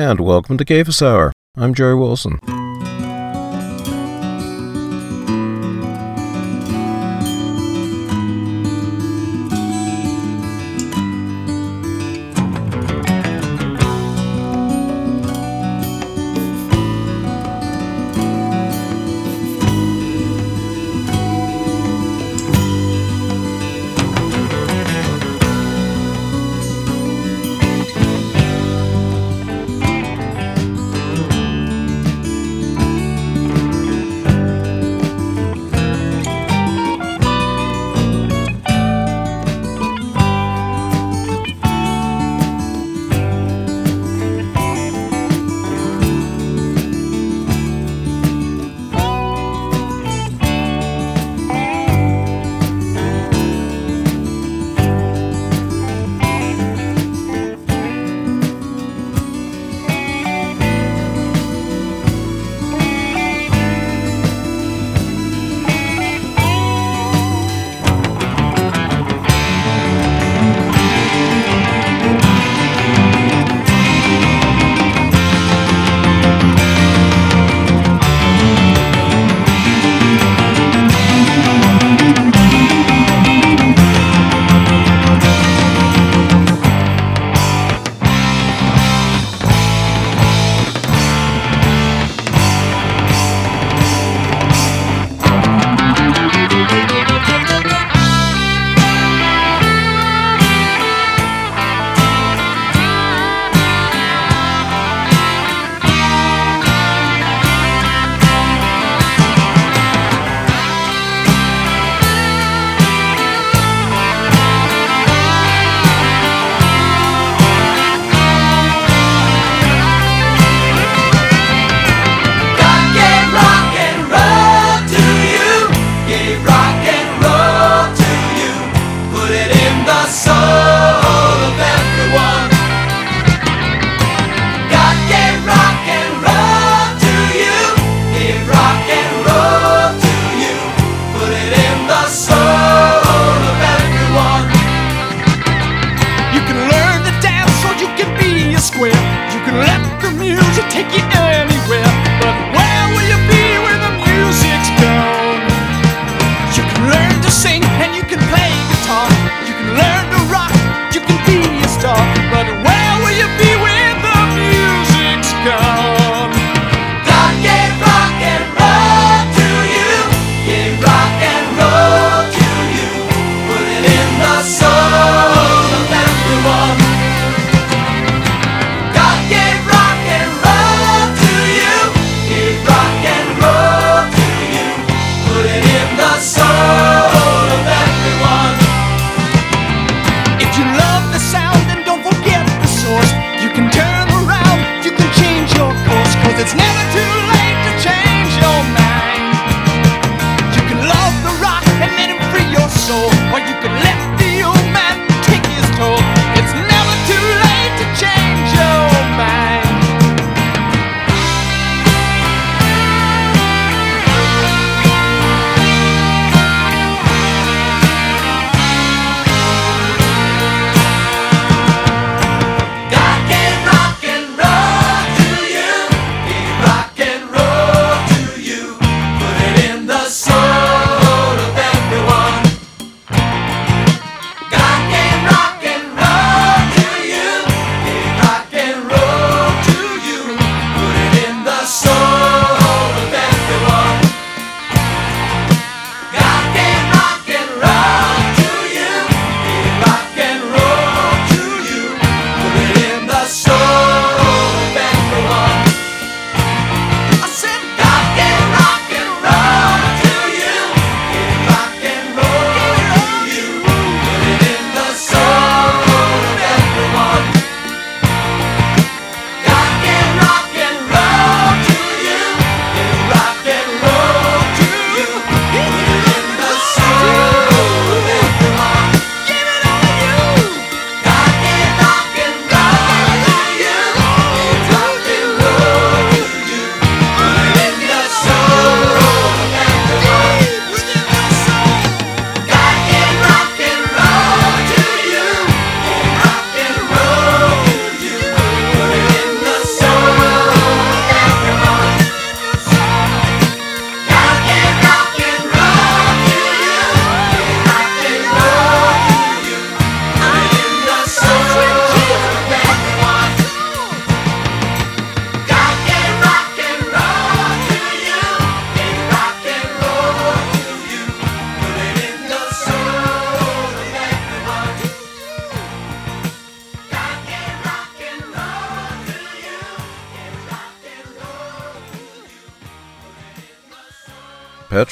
and welcome to Cephas Hour. I'm Jerry Wilson.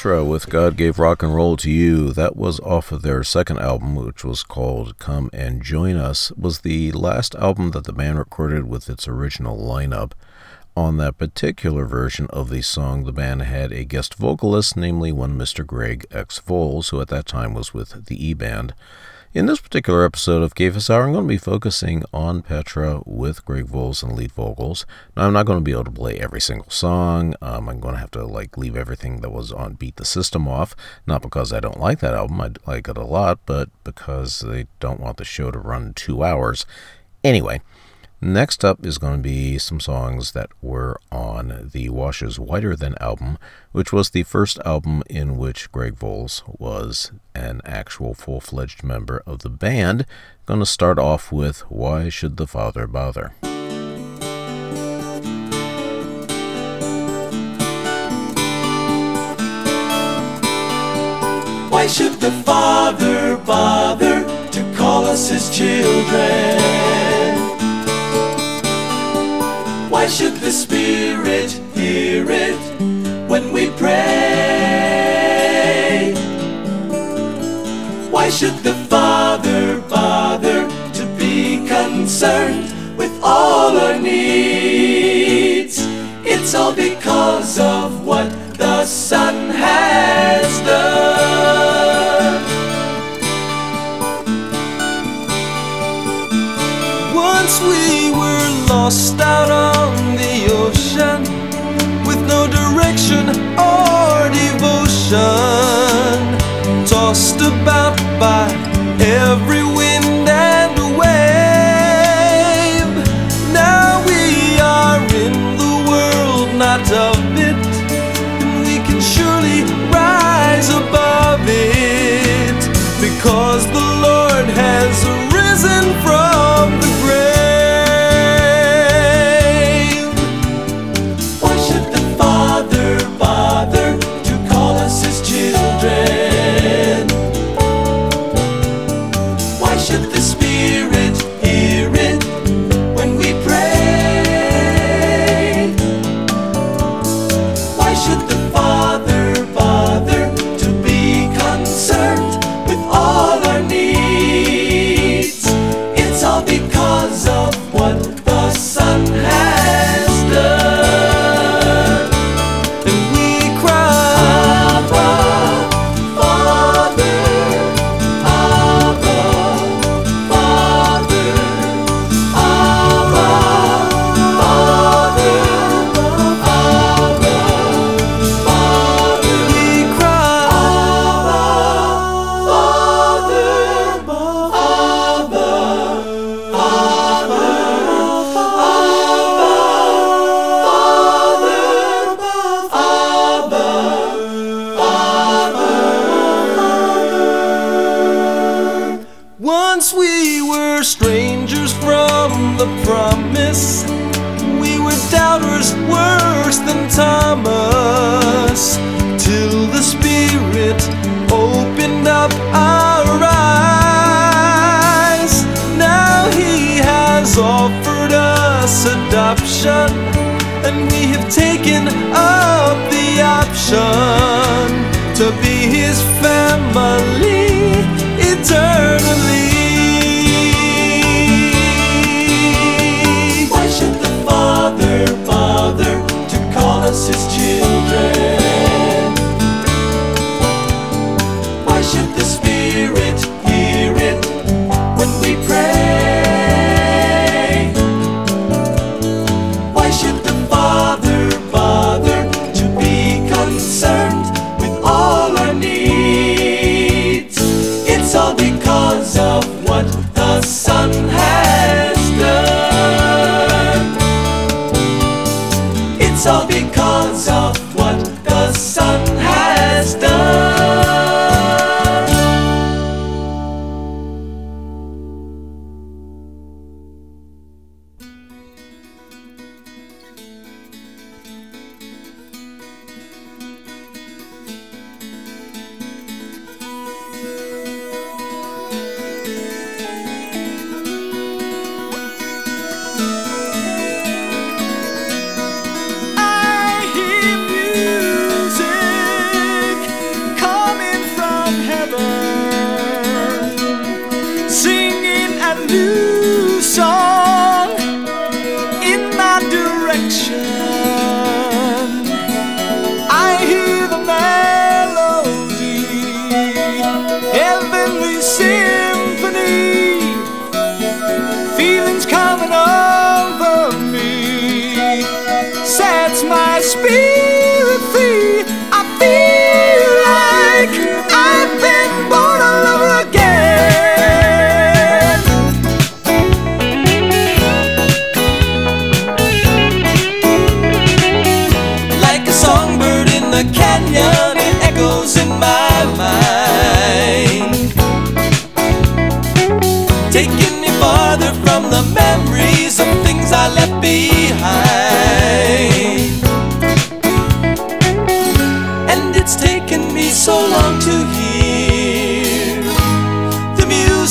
With God Gave Rock and Roll to You. That was off of their second album, which was called Come and Join Us. It was the last album that the band recorded with its original lineup. On that particular version of the song, the band had a guest vocalist, namely one Mr. Greg X. Volz, who at that time was with the E Band. In this particular episode of Cephas Hour, I'm going to be focusing on Petra with Greg Volz and lead vocals. Now, I'm not going to be able to play every single song. Um, I'm going to have to like leave everything that was on Beat the System off. Not because I don't like that album, I like it a lot, but because they don't want the show to run two hours. Anyway, Next up is going to be some songs that were on the Washes Whiter Than album, which was the first album in which Greg Volz was an actual full fledged member of the band. Going to start off with Why Should the Father Bother? Why should the Father bother to call us his children? Why should the Spirit hear it when we pray? Why should the Father bother to be concerned with all our needs? It's all because of what the Son has done. About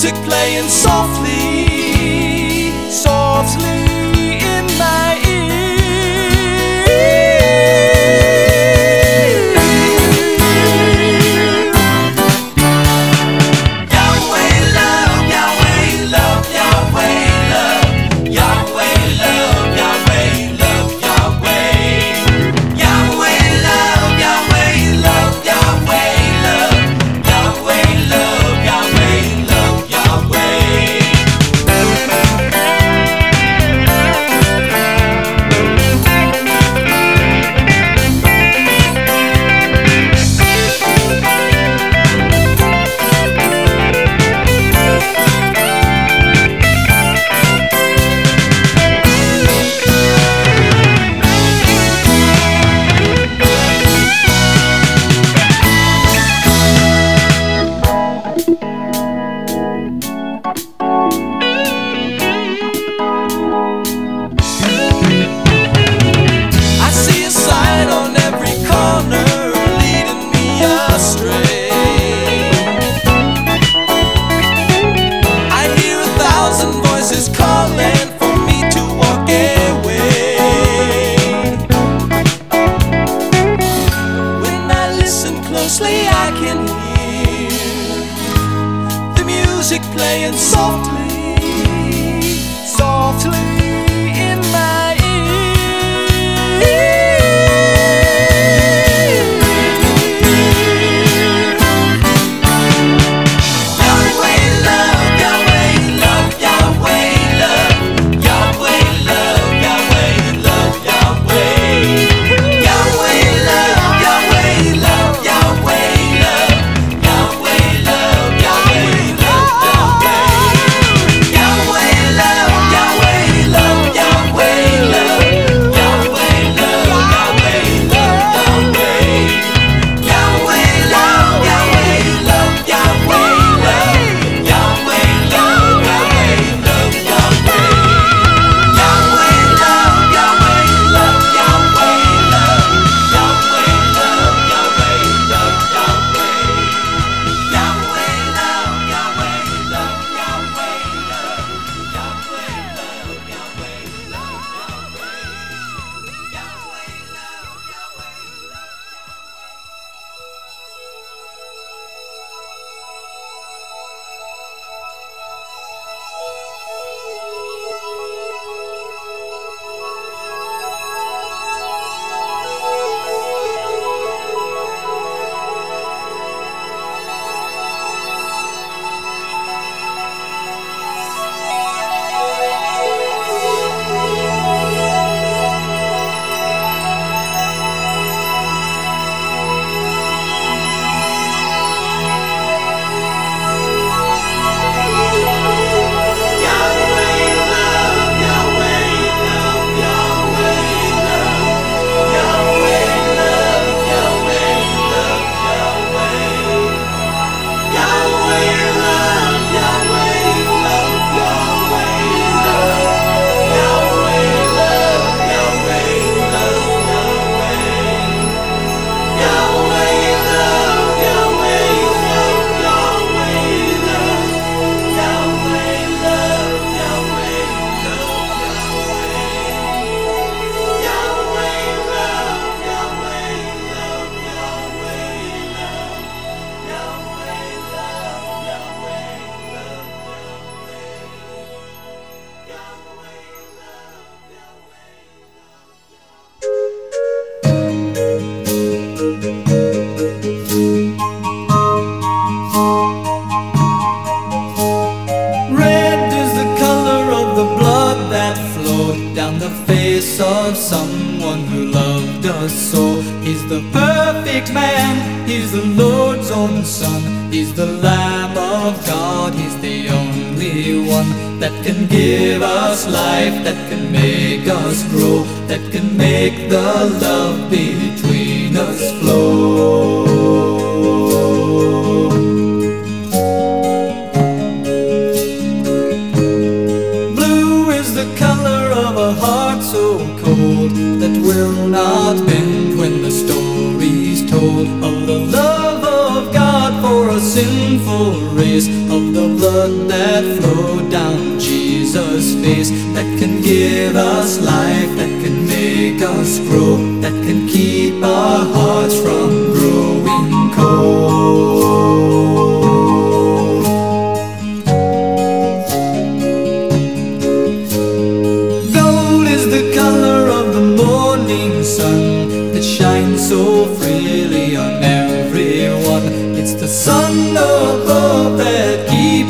music playing softly,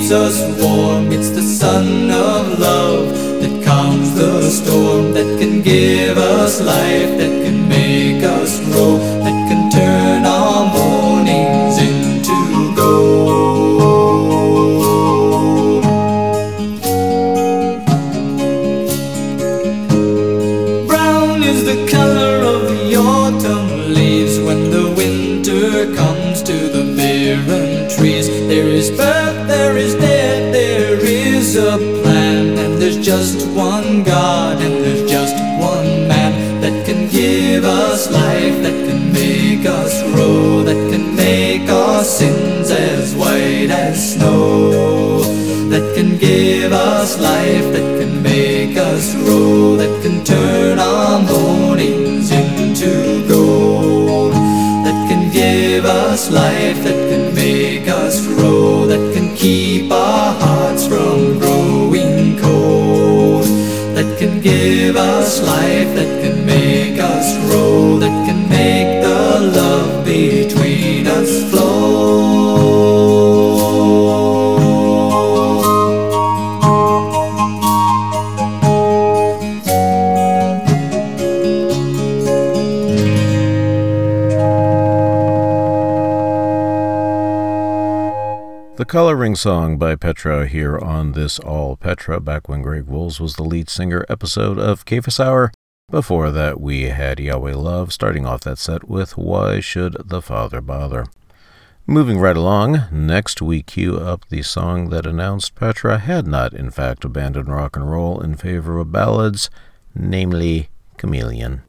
keeps us warm. It's the sun of love that calms the storm, that can give us life, that snow, that can give us life, that can make us grow, that can turn our mornings into gold, that can give us life, that can make us grow, that can keep our hearts from growing cold, that can give us life, that can make us grow, that can Coloring Song by Petra here on this All Petra, back when Greg Volz was the lead singer episode of Cephas Hour. Before that, we had Yahweh Love, starting off that set with Why Should the Father Bother? Moving right along, next we cue up the song that announced Petra had not, in fact, abandoned rock and roll in favor of ballads, namely Chameleon.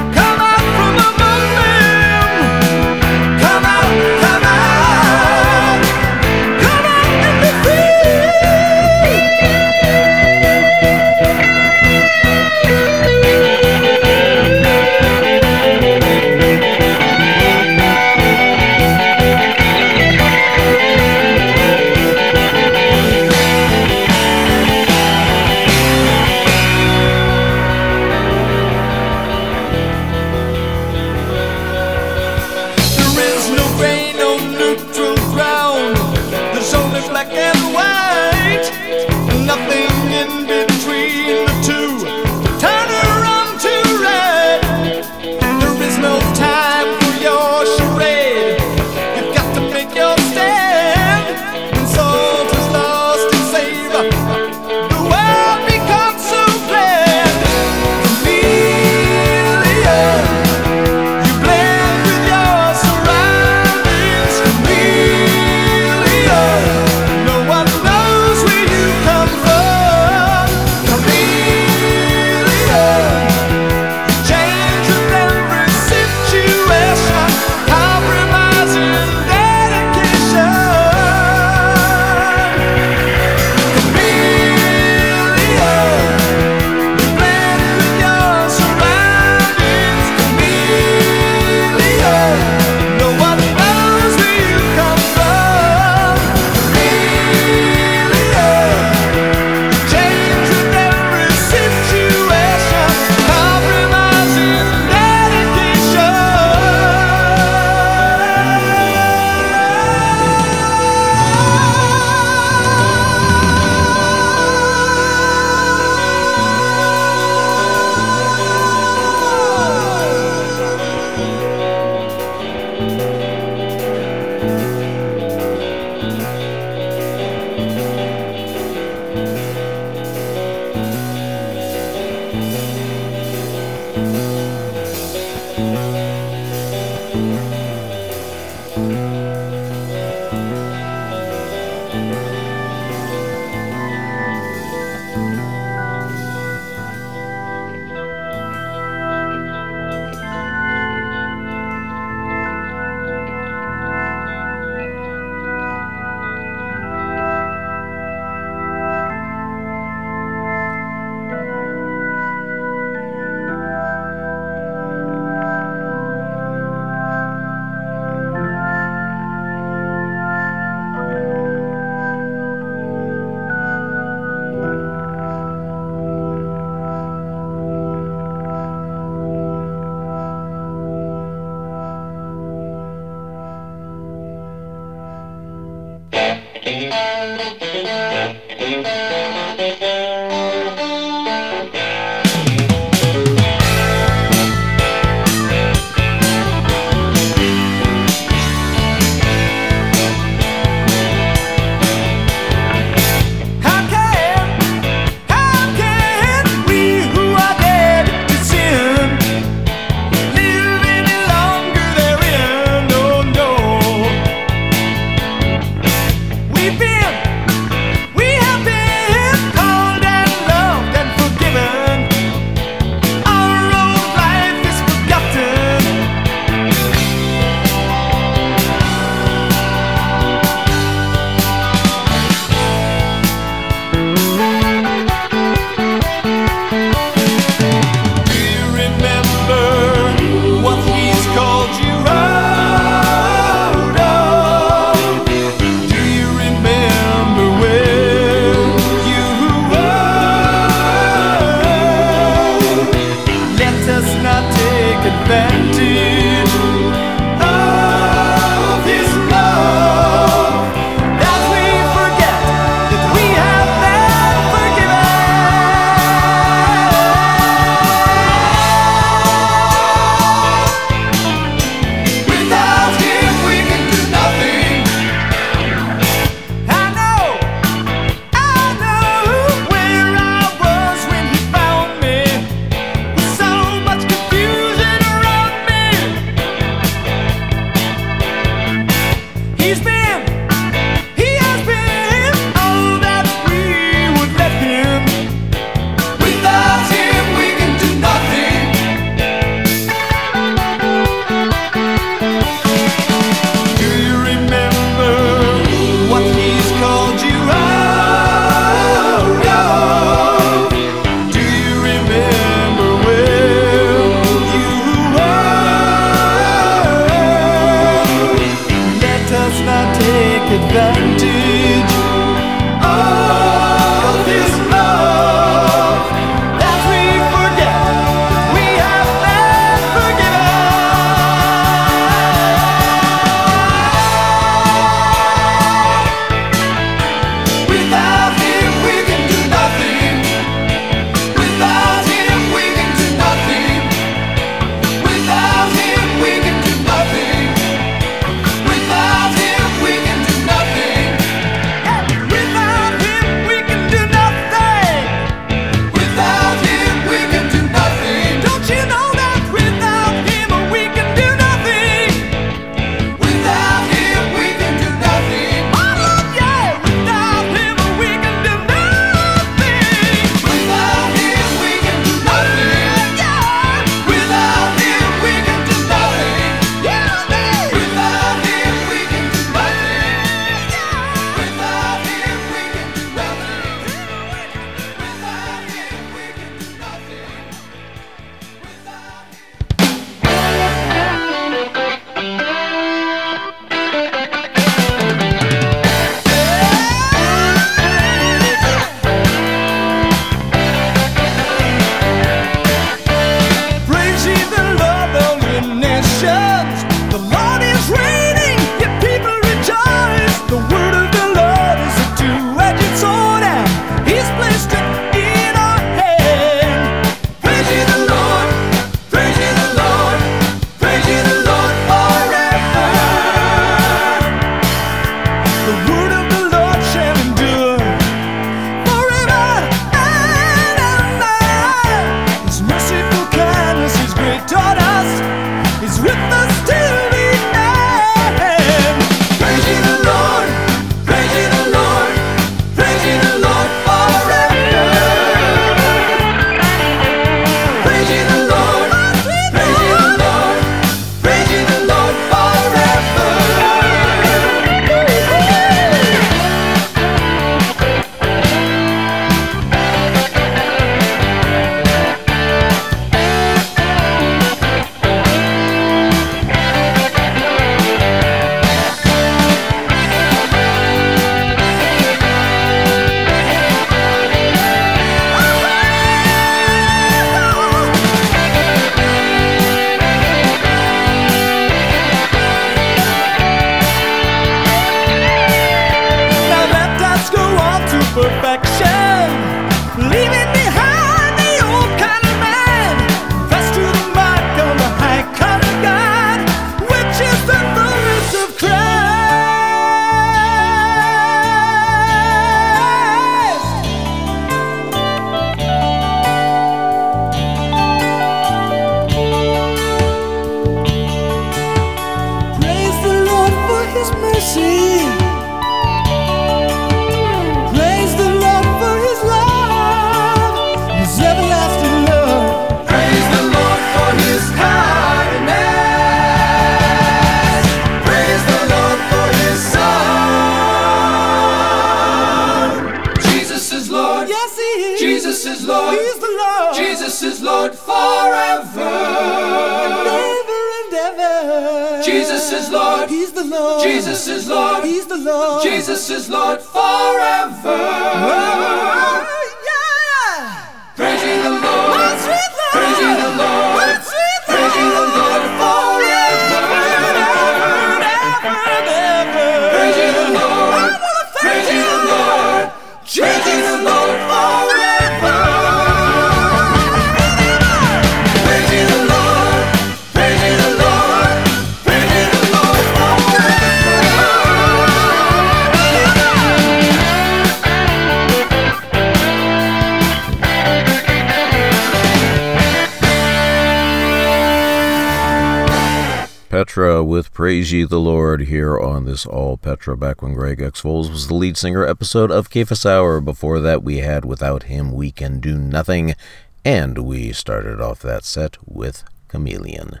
Praise Ye the Lord here on this All Petra back when Greg X Volz was the lead singer episode of Cephas Hour. Before that, we had Without Him We Can Do Nothing, and we started off that set with Chameleon.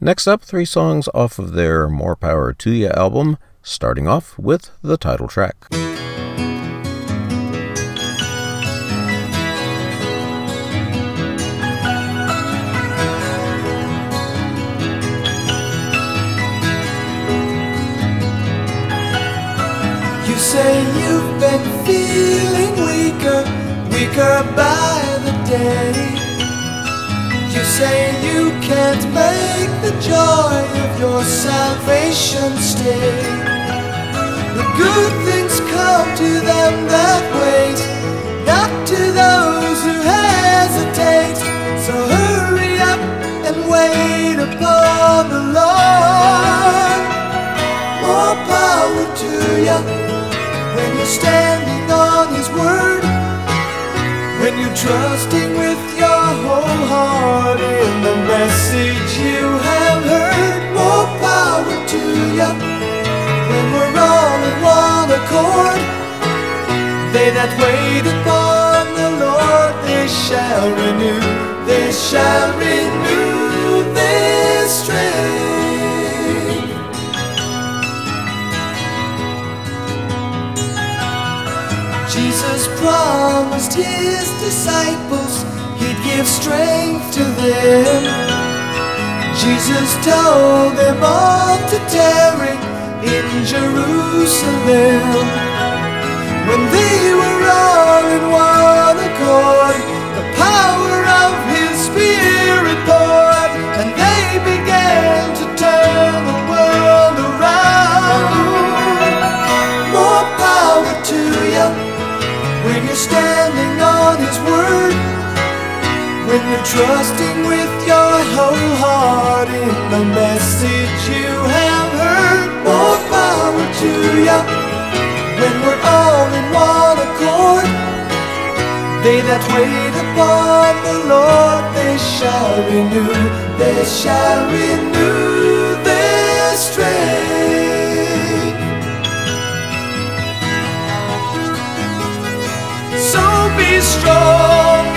Next up, three songs off of their More Power to Ya" album, starting off with the title track. Say you've been feeling weaker, weaker by the day. You say you can't make the joy of your salvation stay. The good things come to them that wait, not to those who hesitate. So hurry up and wait upon the Lord. More power to you standing on His Word. When you're trusting with your whole heart in the message you have heard. More power to you when we're all in one accord. They that wait upon the Lord, they shall renew, they shall renew their strength. Promised his disciples he'd give strength to them. Jesus told them all to tarry in Jerusalem. When they were all in one accord, the power of his spirit poured, and they began to turn when you're standing on his word. When you're trusting with your whole heart in the message you have heard. More power to you when we're all in one accord. They that wait upon the Lord, they shall renew, they shall renew their strength. So be strong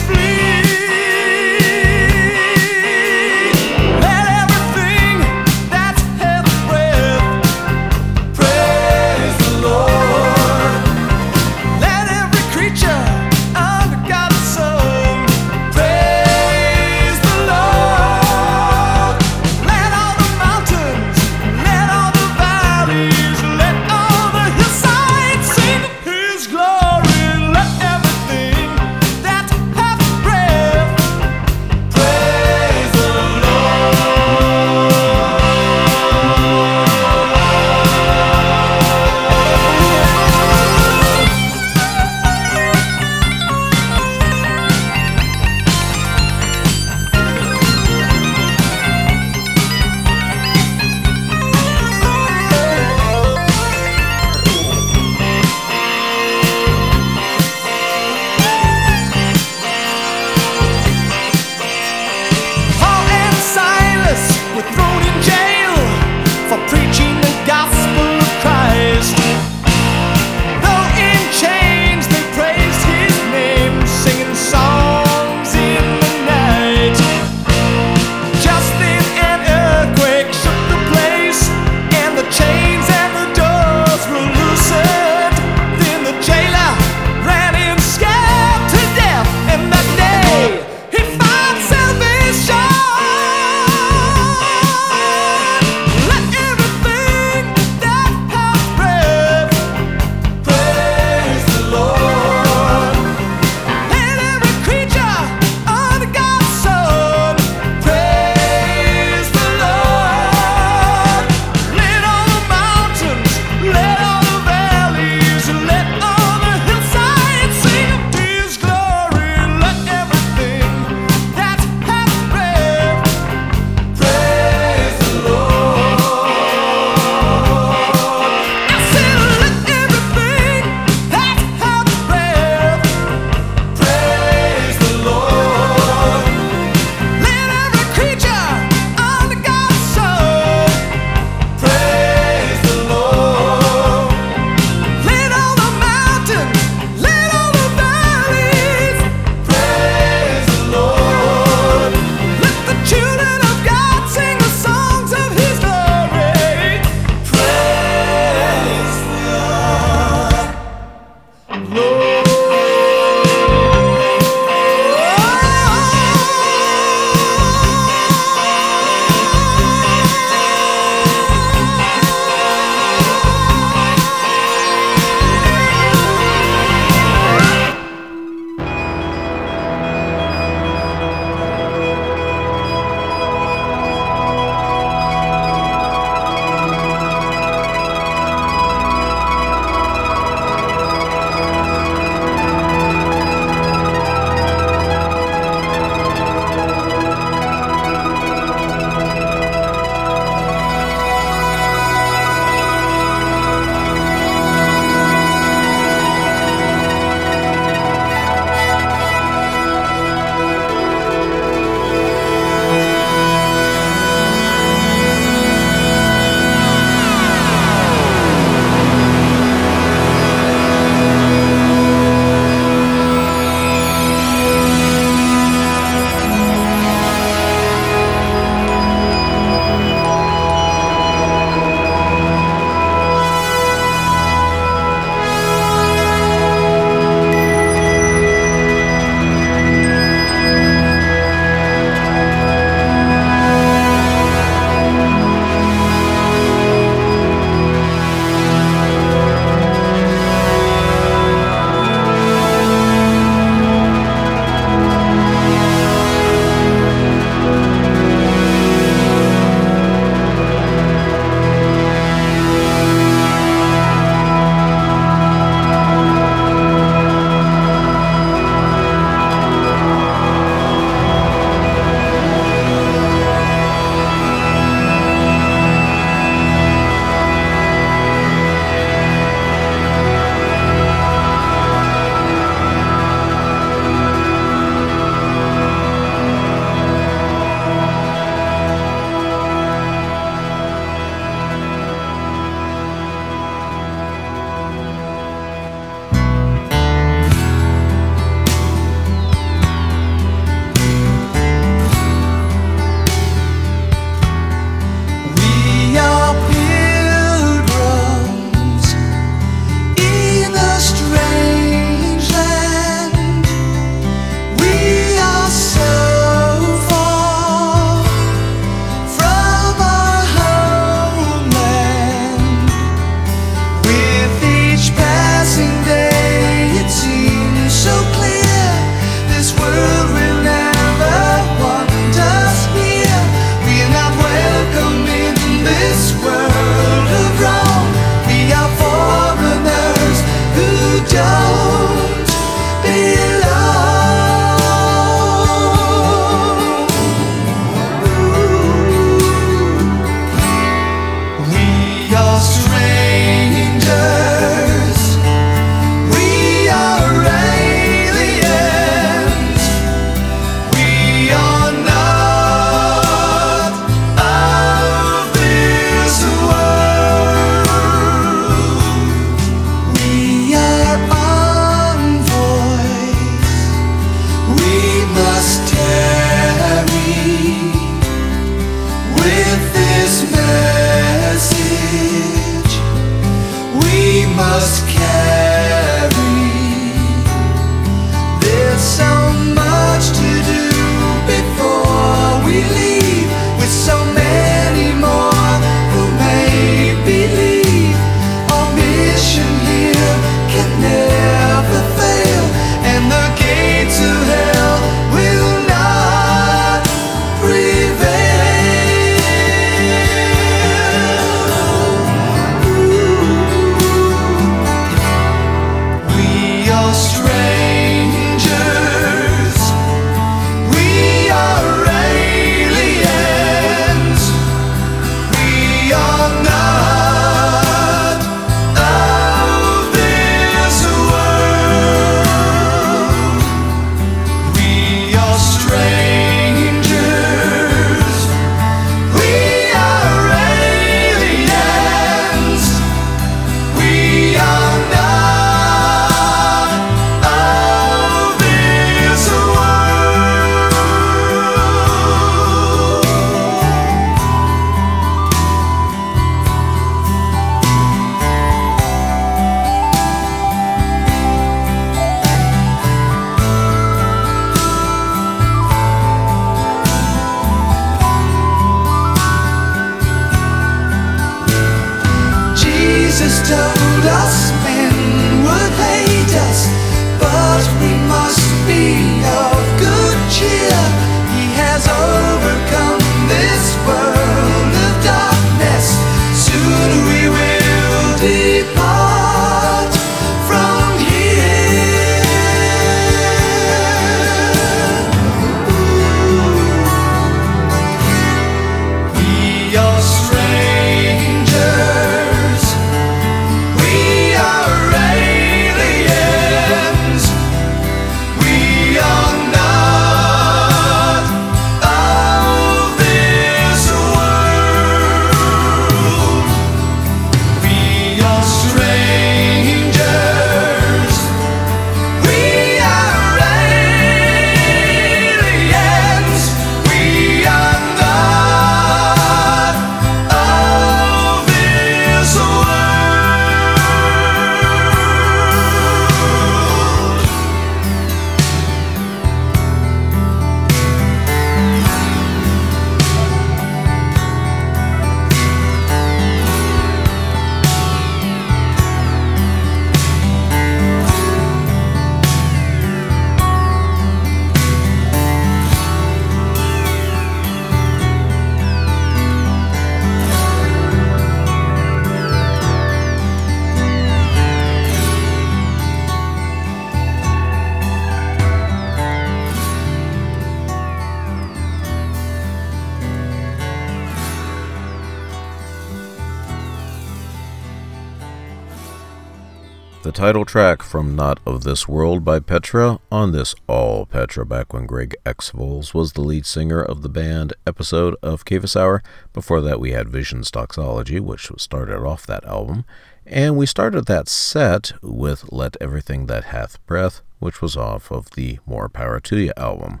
The title track from Not of This World by Petra on this All Petra back when Greg X Volz was the lead singer of the band episode of Cephas Hour. Before that, we had Visions Doxology, which started off that album. And we started that set with Let Everything That Hath Breath, which was off of the More Power to You album.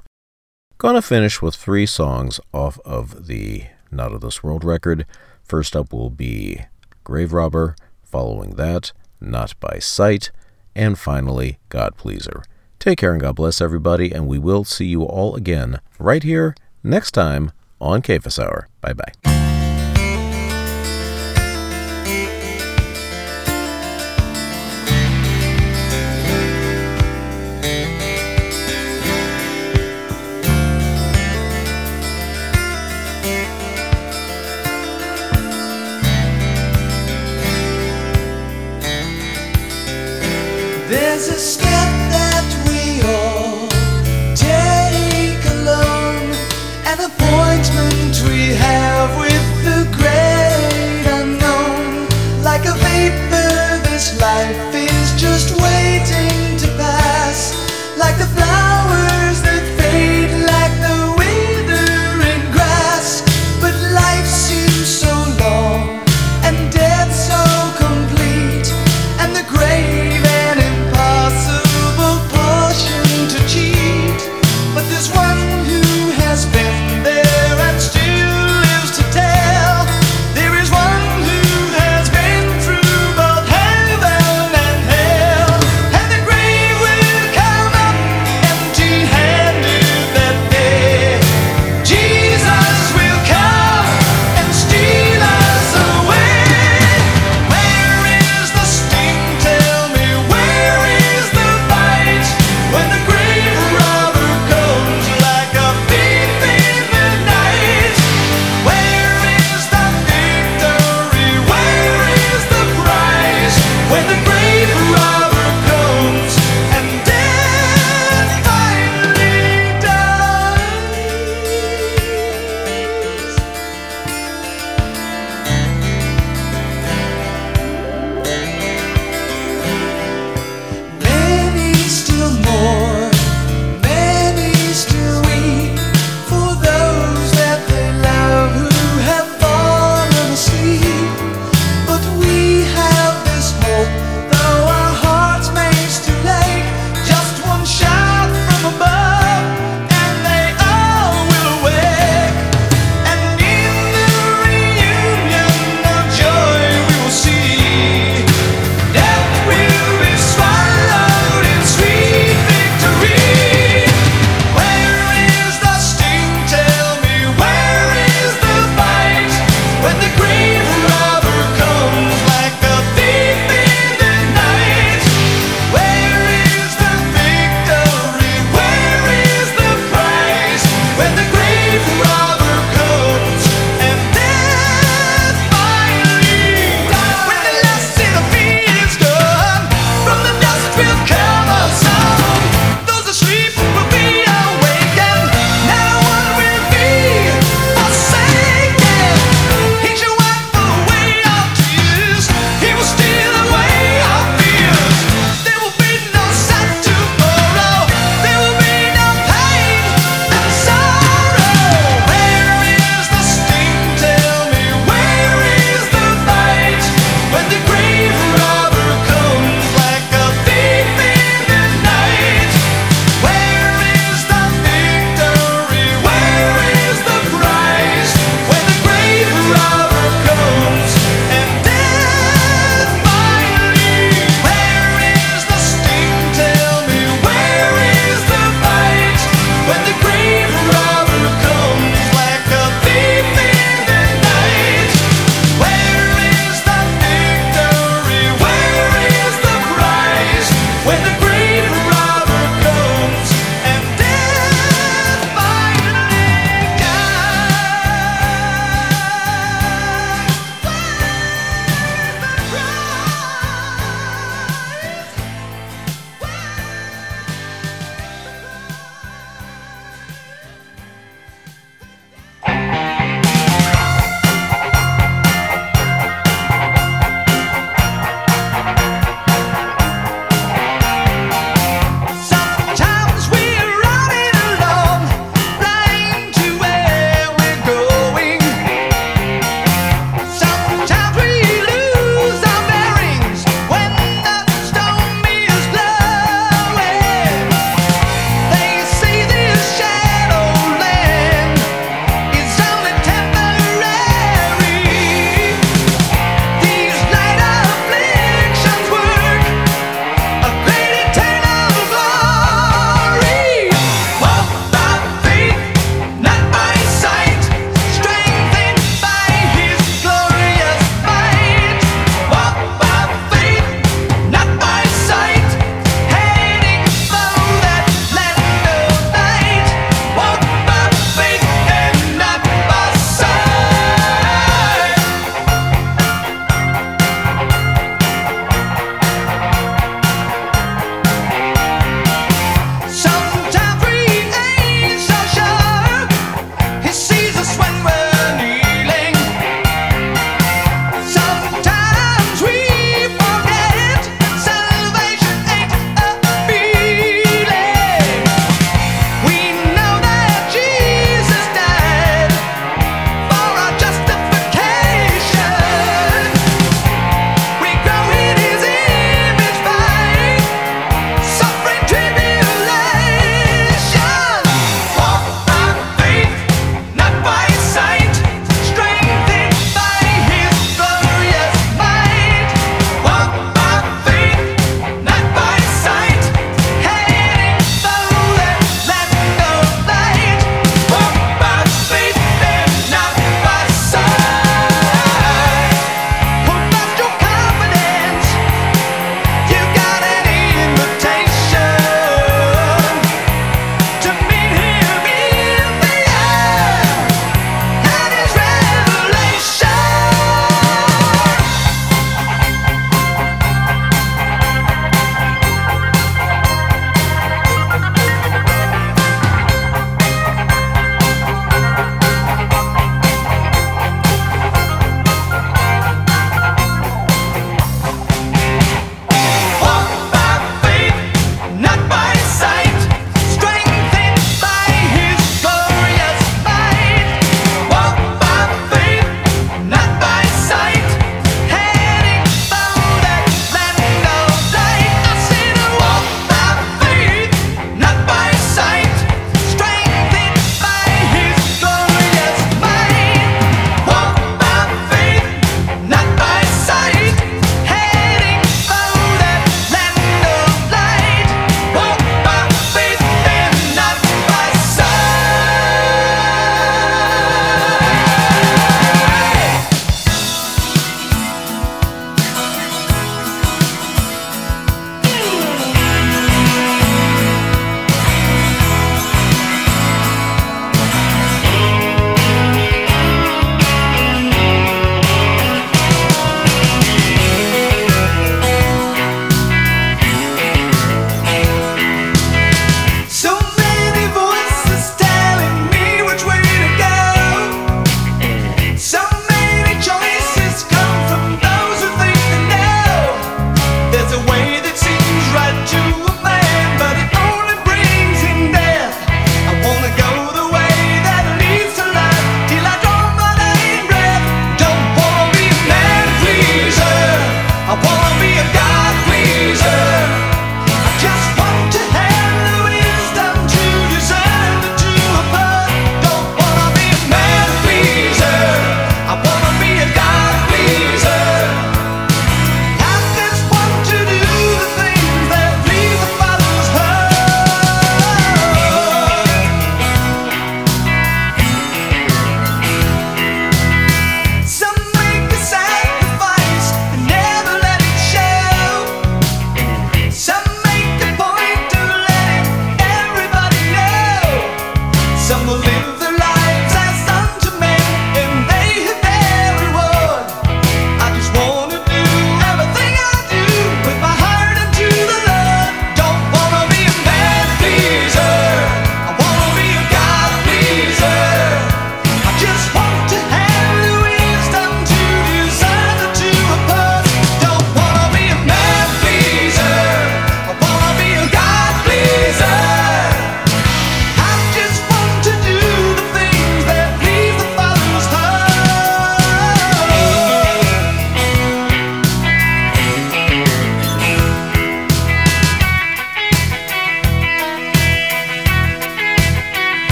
Gonna finish with three songs off of the Not of This World record. First up will be Grave Robber, following that, Not by Sight, and finally, God Pleaser. Take care and God bless everybody, and we will see you all again right here next time on Cephas Hour. Bye bye. resist.